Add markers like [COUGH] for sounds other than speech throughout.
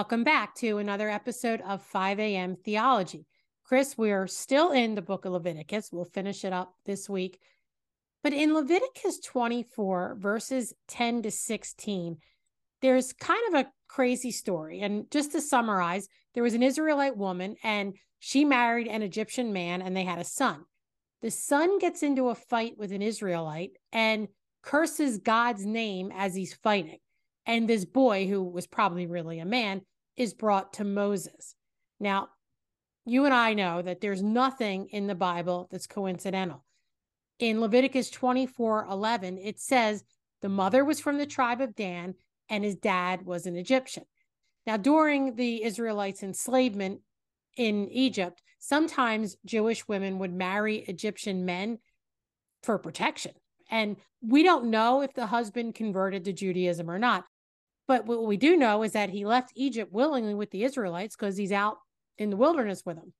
Welcome back to another episode of 5 a.m. Theology. Chris, we're still in the book of Leviticus. We'll finish it up this week. But in Leviticus 24, verses 10 to 16, there's kind of a crazy story. And just to summarize, there was an Israelite woman and she married an Egyptian man and they had a son. The son gets into a fight with an Israelite and curses God's name as he's fighting. And this boy, who was probably really a man, is brought to Moses. Now, you and I know that there's nothing in the Bible that's coincidental. In Leviticus 24 11, it says the mother was from the tribe of Dan and his dad was an Egyptian. Now, during the Israelites' enslavement in Egypt, sometimes Jewish women would marry Egyptian men for protection. And we don't know if the husband converted to Judaism or not. But what we do know is that he left Egypt willingly with the Israelites because he's out in the wilderness with them.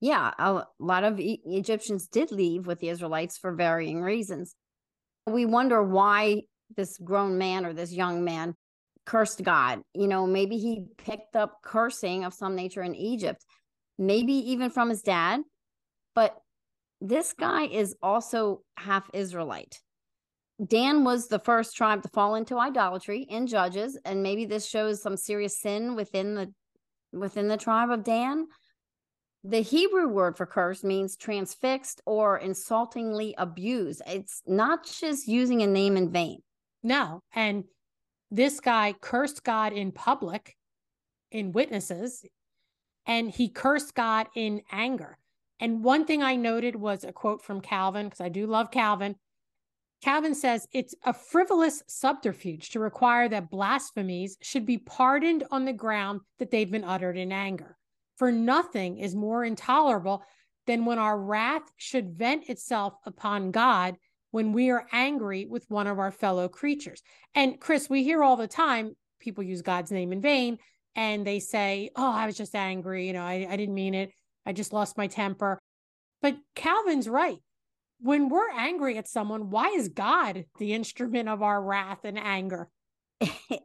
Yeah, a lot of e- Egyptians did leave with the Israelites for varying reasons. We wonder why this grown man or this young man cursed God. You know, maybe he picked up cursing of some nature in Egypt, maybe even from his dad. But this guy is also half Israelite. Dan was the first tribe to fall into idolatry in Judges, and maybe this shows some serious sin within the within the tribe of Dan. The Hebrew word for curse means transfixed or insultingly abused. It's not just using a name in vain. No. And this guy cursed God in public in witnesses, and he cursed God in anger. And one thing I noted was a quote from Calvin, because I do love Calvin. Calvin says it's a frivolous subterfuge to require that blasphemies should be pardoned on the ground that they've been uttered in anger. For nothing is more intolerable than when our wrath should vent itself upon God when we are angry with one of our fellow creatures. And Chris, we hear all the time people use God's name in vain and they say, Oh, I was just angry. You know, I, I didn't mean it. I just lost my temper. But Calvin's right when we're angry at someone, why is God the instrument of our wrath and anger? [LAUGHS]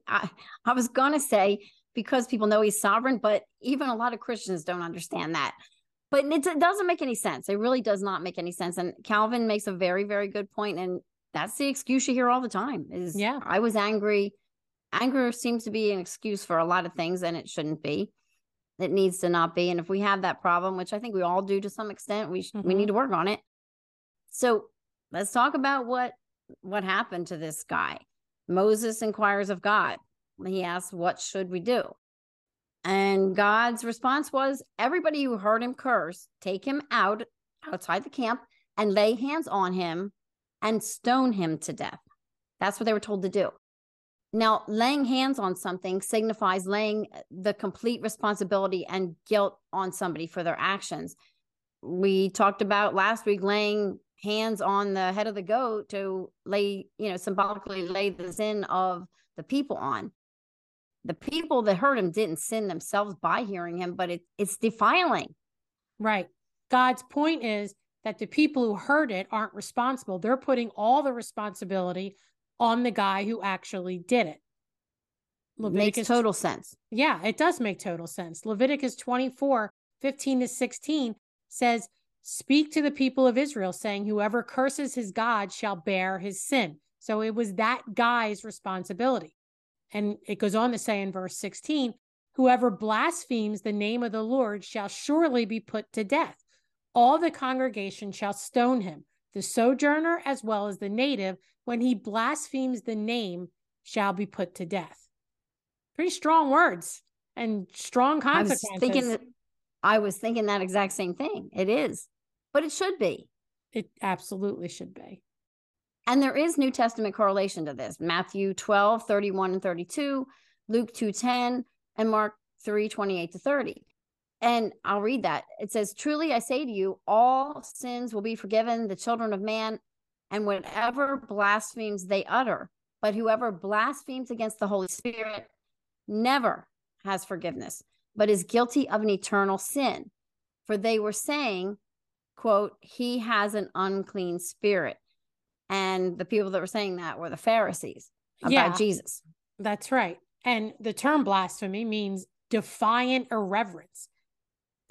I, I was going to say because people know he's sovereign, but even a lot of Christians don't understand that. But it, it doesn't make any sense. It really does not make any sense. And Calvin makes a very, very good point, and that's the excuse you hear all the time. Is yeah, I was angry. Anger seems to be an excuse for a lot of things, and it shouldn't be. It needs to not be. And if we have that problem, which I think we all do to some extent, we sh- mm-hmm. we need to work on it. So let's talk about what what happened to this guy. Moses inquires of God. He asks, What should we do? And God's response was, Everybody who heard him curse, take him out outside the camp and lay hands on him and stone him to death. That's what they were told to do. Now, laying hands on something signifies laying the complete responsibility and guilt on somebody for their actions. We talked about last week laying hands on the head of the goat to lay, you know, symbolically lay the sin of the people on. The people that heard him didn't sin themselves by hearing him, but it, it's defiling. Right. God's point is that the people who heard it aren't responsible. They're putting all the responsibility on the guy who actually did it. Leviticus, Makes total sense. Yeah, it does make total sense. Leviticus 24, 15 to 16 says, Speak to the people of Israel, saying, Whoever curses his God shall bear his sin. So it was that guy's responsibility. And it goes on to say in verse 16, Whoever blasphemes the name of the Lord shall surely be put to death. All the congregation shall stone him, the sojourner as well as the native, when he blasphemes the name, shall be put to death. Pretty strong words and strong consequences. I was thinking that, I was thinking that exact same thing. It is but it should be. It absolutely should be. And there is New Testament correlation to this Matthew 12, 31 and 32, Luke 2, 10, and Mark 3, 28 to 30. And I'll read that. It says, Truly I say to you, all sins will be forgiven the children of man, and whatever blasphemes they utter. But whoever blasphemes against the Holy Spirit never has forgiveness, but is guilty of an eternal sin. For they were saying, quote, he has an unclean spirit. And the people that were saying that were the Pharisees about yeah, Jesus. That's right. And the term blasphemy means defiant irreverence.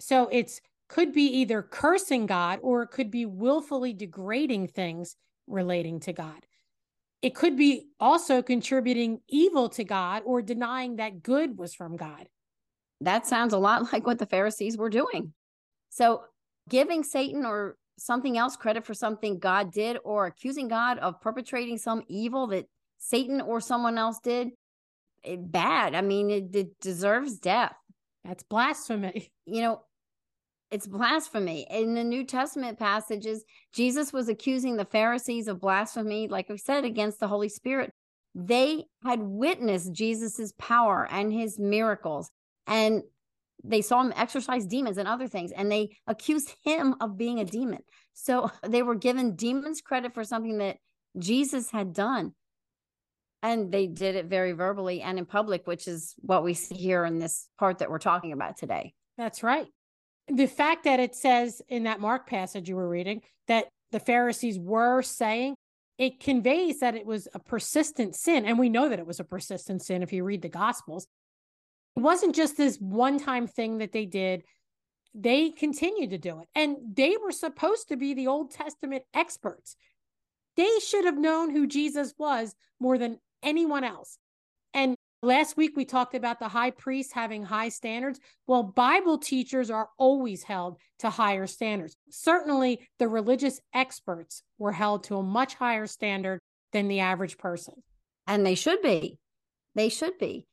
So it's could be either cursing God or it could be willfully degrading things relating to God. It could be also contributing evil to God or denying that good was from God. That sounds a lot [LAUGHS] like what the Pharisees were doing. So, giving Satan or something else credit for something God did or accusing God of perpetrating some evil that Satan or someone else did, it, eh, bad. I mean, it, it deserves death. That's blasphemy. [LAUGHS] You know, it's blasphemy. In the New Testament passages, Jesus was accusing the Pharisees of blasphemy, like I said, against the Holy Spirit. They had witnessed Jesus's power and his miracles, and they saw him exorcise demons and other things, and they accused him of being a demon. So [LAUGHS] they were given demons credit for something that Jesus had done. And they did it very verbally and in public, which is what we see here in this part that we're talking about today. That's right the fact that it says in that Mark passage you were reading that the Pharisees were saying it conveys that it was a persistent sin. And we know that it was a persistent sin if you read the Gospels. It wasn't just this one time thing that they did, they continued to do it. And they were supposed to be the Old Testament experts. They should have known who Jesus was more than anyone else. And Last week, we talked about the high priest having high standards. Well, Bible teachers are always held to higher standards. Certainly, the religious experts were held to a much higher standard than the average person. And they should be. They should be.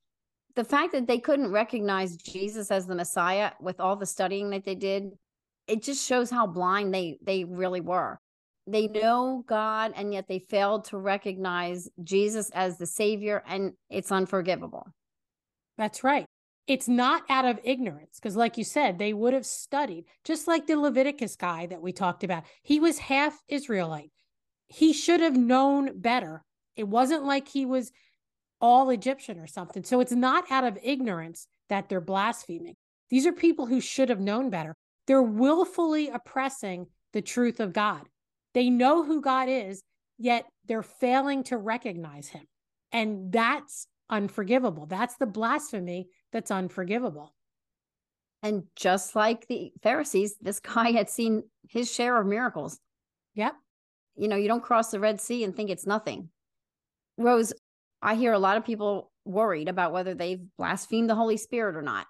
The fact that they couldn't recognize Jesus as the Messiah with all the studying that they did, it just shows how blind they they really were. They know God and yet they failed to recognize Jesus as the Savior, and it's unforgivable. That's right. It's not out of ignorance, because, like you said, they would have studied, just like the Leviticus guy that we talked about. He was half Israelite. He should have known better. It wasn't like he was all Egyptian or something. So it's not out of ignorance that they're blaspheming. These are people who should have known better. They're willfully oppressing the truth of God. They know who God is, yet they're failing to recognize him. And that's unforgivable. That's the blasphemy that's unforgivable. And just like the Pharisees, this guy had seen his share of miracles. Yep. You know, you don't cross the Red Sea and think it's nothing. Rose, I hear a lot of people worried about whether they've blasphemed the Holy Spirit or not.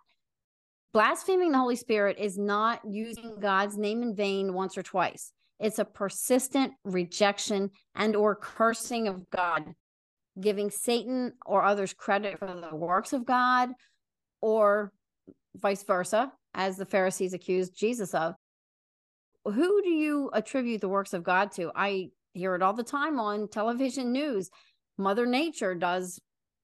Blaspheming the Holy Spirit is not using God's name in vain once or twice. It's a persistent rejection and or cursing of God, giving Satan or others credit for the works of God or vice versa, as the Pharisees accused Jesus of. Who do you attribute the works of God to? I hear it all the time on television news. Mother Nature does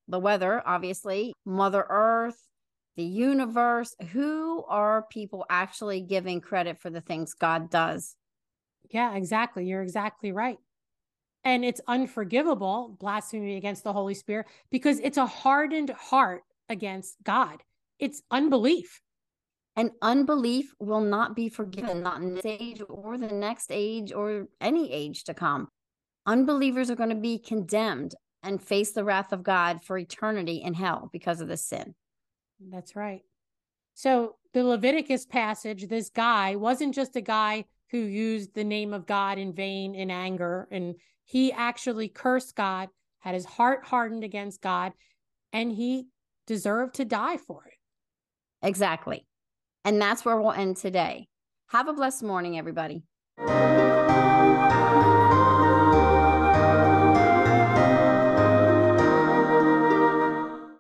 the weather, obviously, Mother Earth, the universe. Who are people actually giving credit for the things God does? Yeah, exactly. You're exactly right. And it's unforgivable, blasphemy against the Holy Spirit, because it's a hardened heart against God. It's unbelief. And unbelief will not be forgiven, not in this age or the next age or any age to come. Unbelievers are going to be condemned and face the wrath of God for eternity in hell because of this sin. That's right. So, the Leviticus passage, this guy wasn't just a guy who used the name of God in vain in anger. And he actually cursed God, had his heart hardened against God, and he deserved to die for it. Exactly. And that's where we'll end today. Have a blessed morning, everybody.